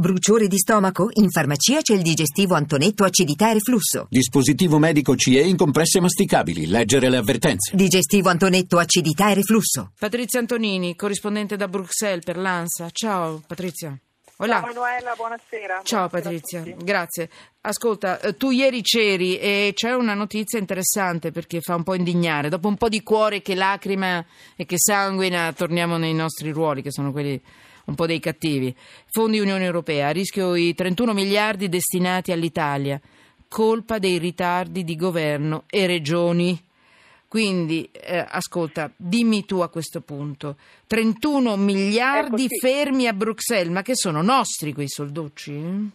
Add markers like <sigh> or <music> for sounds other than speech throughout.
Bruciore di stomaco? In farmacia c'è il digestivo Antonetto acidità e reflusso. Dispositivo medico CE in compresse masticabili. Leggere le avvertenze. Digestivo Antonetto acidità e reflusso. Patrizia Antonini, corrispondente da Bruxelles per l'ANSA. Ciao Patrizia. Hola. Ciao Manuela, buonasera. Ciao buonasera Patrizia, grazie. Ascolta, eh, tu ieri c'eri e c'è una notizia interessante perché fa un po' indignare. Dopo un po' di cuore che lacrima e che sanguina, torniamo nei nostri ruoli, che sono quelli un po' dei cattivi. Fondi Unione Europea, a rischio i 31 miliardi destinati all'Italia, colpa dei ritardi di governo e regioni. Quindi, eh, ascolta, dimmi tu a questo punto, 31 miliardi ecco, sì. fermi a Bruxelles, ma che sono nostri quei solducci?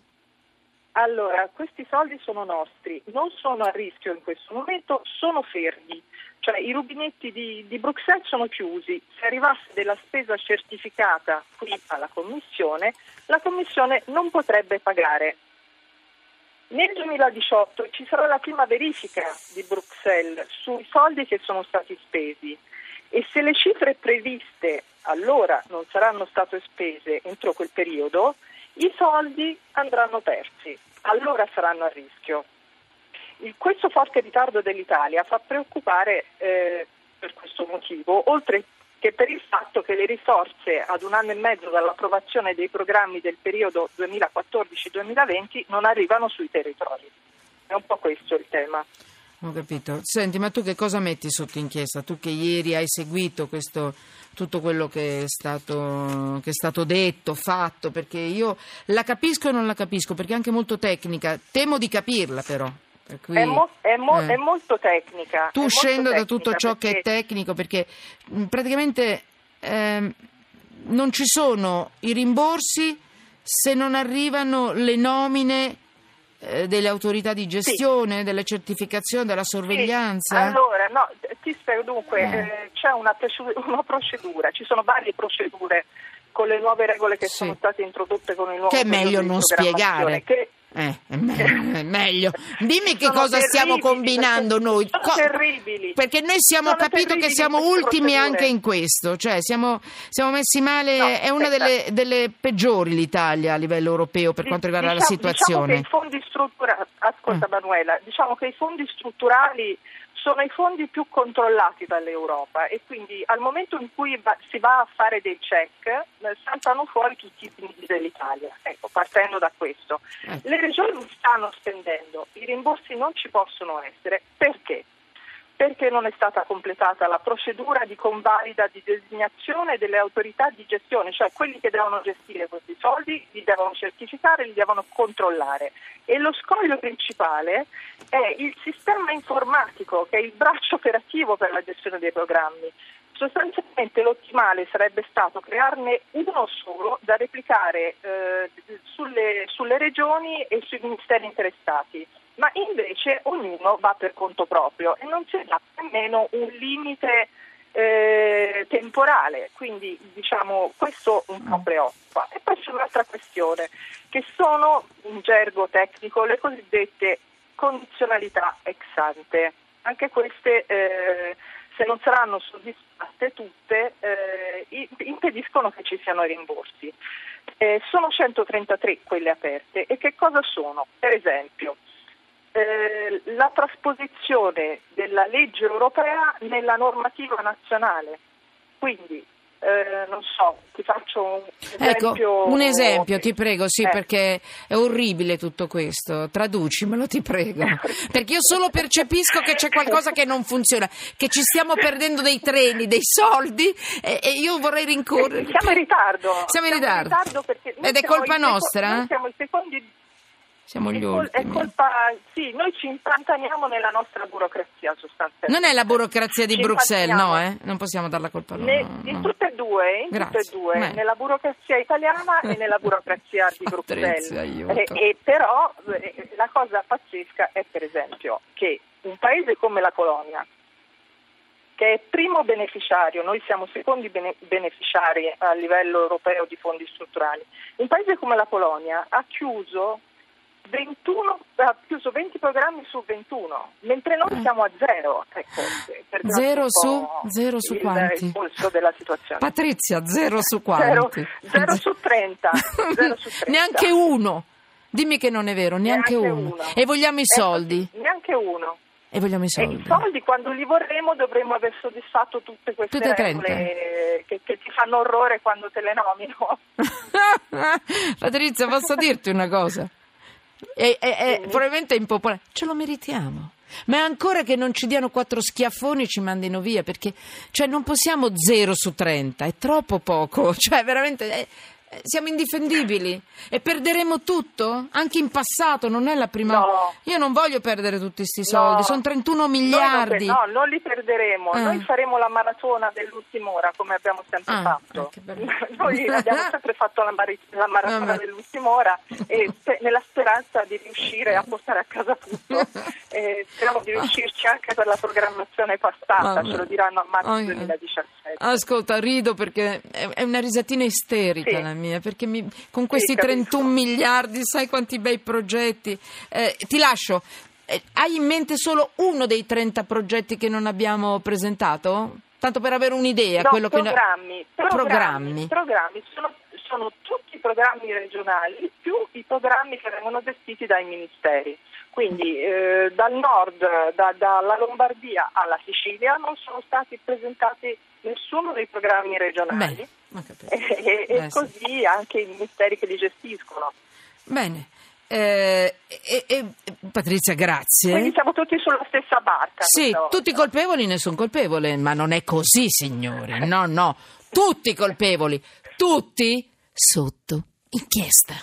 Allora, questi soldi sono nostri, non sono a rischio in questo momento, sono fermi. Cioè i rubinetti di, di, Bruxelles sono chiusi, se arrivasse della spesa certificata qui alla Commissione, la Commissione non potrebbe pagare. Nel 2018 ci sarà la prima verifica di Bruxelles sui soldi che sono stati spesi e se le cifre previste allora non saranno state spese entro quel periodo, i soldi andranno persi, allora saranno a rischio. Il, questo forte ritardo dell'Italia fa preoccupare eh, per questo motivo, oltre che per il fatto che le risorse ad un anno e mezzo dall'approvazione dei programmi del periodo 2014-2020 non arrivano sui territori. È un po' questo il tema. Ho capito. Senti, ma tu che cosa metti sotto inchiesta? Tu che ieri hai seguito questo, tutto quello che è, stato, che è stato detto, fatto, perché io la capisco e non la capisco, perché è anche molto tecnica. Temo di capirla però. Cui, è, mo- è, mo- eh. è, molto tecnica. Tu scendo da tutto ciò perché... che è tecnico perché mm, praticamente eh, non ci sono i rimborsi se non arrivano le nomine eh, delle autorità di gestione, sì. delle certificazioni, della sorveglianza? Sì. Allora, no, ti spiego dunque, eh. Eh, c'è una, una procedura, ci sono varie procedure con le nuove regole che sì. sono state introdotte con il nuovo Che è meglio non spiegare. Che eh, è meglio. Dimmi che cosa stiamo combinando noi. Sono Co- terribili. Perché noi siamo sono capito che siamo ultimi procedure. anche in questo, cioè siamo, siamo messi male, no, è una delle, delle, peggiori l'Italia a livello europeo per quanto riguarda diciamo, la situazione. Diciamo che i fondi strutturali, ascolta mm. Manuela, diciamo che i fondi strutturali sono i fondi più controllati dall'Europa e quindi al momento in cui si va a fare dei check eh, saltano fuori tutti i PIL dell'Italia, ecco, partendo da questo. Ecco. Le regioni stanno spendendo, i rimborsi non ci possono essere, perché? Perché non è stata completata la procedura di convalida di designazione delle autorità di gestione, cioè quelli che devono gestire questi soldi li devono certificare, li devono controllare. E lo scoglio principale è il sistema informatico, che è il braccio operativo per la gestione dei programmi. Sostanzialmente l'ottimale sarebbe stato crearne uno solo da replicare eh, sulle, sulle regioni e sui ministeri interessati ma invece ognuno va per conto proprio e non dà nemmeno un limite eh, temporale, quindi diciamo questo un po' preoccupa. E poi c'è un'altra questione, che sono in gergo tecnico le cosiddette condizionalità ex ante. Anche queste, eh, se non saranno soddisfatte tutte, eh, impediscono che ci siano rimborsi. Eh, sono 133 quelle aperte e che cosa sono? Per esempio, eh, la trasposizione della legge europea nella normativa nazionale. Quindi, eh, non so, ti faccio un ecco, esempio. Ecco, un esempio, ti prego, sì, eh. perché è orribile tutto questo. Traducimelo, ti prego. <laughs> Perché io solo percepisco che c'è qualcosa che non funziona, che ci stiamo perdendo dei treni, dei soldi e, e io vorrei rincorrere. Siamo in ritardo. Siamo in ritardo. Siamo in ritardo Ed è colpa nostra? Noi siamo i secondi siamo gli è col- ultimi. È colpa, sì, noi ci impantaniamo nella nostra burocrazia sostanzialmente. Non è la burocrazia di ci Bruxelles, no, eh? Non possiamo dar la colpa a loro. Ne, in tutte e due, in tutte e due nella burocrazia italiana e nella burocrazia di <laughs> Bruxelles. E, e però eh, la cosa pazzesca è per esempio che un paese come la Colonia, che è primo beneficiario, noi siamo secondi bene- beneficiari a livello europeo di fondi strutturali, un paese come la Polonia ha chiuso 21, ha chiuso 20 programmi su 21, mentre noi siamo a zero. Ecco, Zero su? Zero su il, quanti? Il polso della situazione. Patrizia, zero su Zero, quanti? zero su 30. zero su 30. <laughs> Neanche uno. Dimmi che non è vero, neanche, Neanche uno. uno. E vogliamo i Ecco, soldi. Neanche uno. E vogliamo i E soldi. i soldi quando li vorremmo dovremmo aver soddisfatto tutte queste Tutte e regole che, che ti fanno orrore quando te le nomino. <laughs> Patrizia, posso dirti una cosa? È, è- è- probabilmente è impopolare. Ce lo meritiamo. Ma è ancora che non ci diano quattro schiaffoni e ci mandino via, perché cioè, non possiamo 0 su 30, è troppo poco. <laughs> Cioè, veramente. eh, siamo indifendibili e perderemo tutto anche in passato non è la prima No. io non voglio perdere tutti questi soldi No. sono 31 Noi non miliardi per- no, non li perderemo. Ah. Noi faremo la maratona dell'ultima ora come abbiamo sempre Ah, fatto. ah. <laughs> Noi abbiamo sempre fatto la, mari- la maratona Vabbè. dell'ultima ora e nella speranza di riuscire a portare a casa tutto. <laughs> E speriamo di riuscirci anche per la programmazione passata, Vabbè. ce lo diranno a marzo Oh, 2017. Ascolta, rido perché è una risatina isterica Sì. la mia, perché mi- con questi capisco. 31 miliardi sai quanti bei progetti. Eh, ti lascio. Eh, hai in mente solo uno dei 30 progetti che non abbiamo presentato? Tanto per avere un'idea. No, quello programmi, che... programmi, programmi. Sono, sono tutti i programmi regionali più i programmi che vengono gestiti dai ministeri. Quindi eh, dal nord, da- dalla Lombardia alla Sicilia non sono stati presentati nessuno dei programmi regionali Bene, <laughs> e, e Eh, sì. così anche i ministeri che li gestiscono. Bene. Eh, e- e- Patrizia, grazie. Quindi siamo tutti sulla stessa barca. Sì, tutti colpevoli, nessun colpevole, ma non è così, signori. No, no, tutti colpevoli, tutti sotto inchiesta.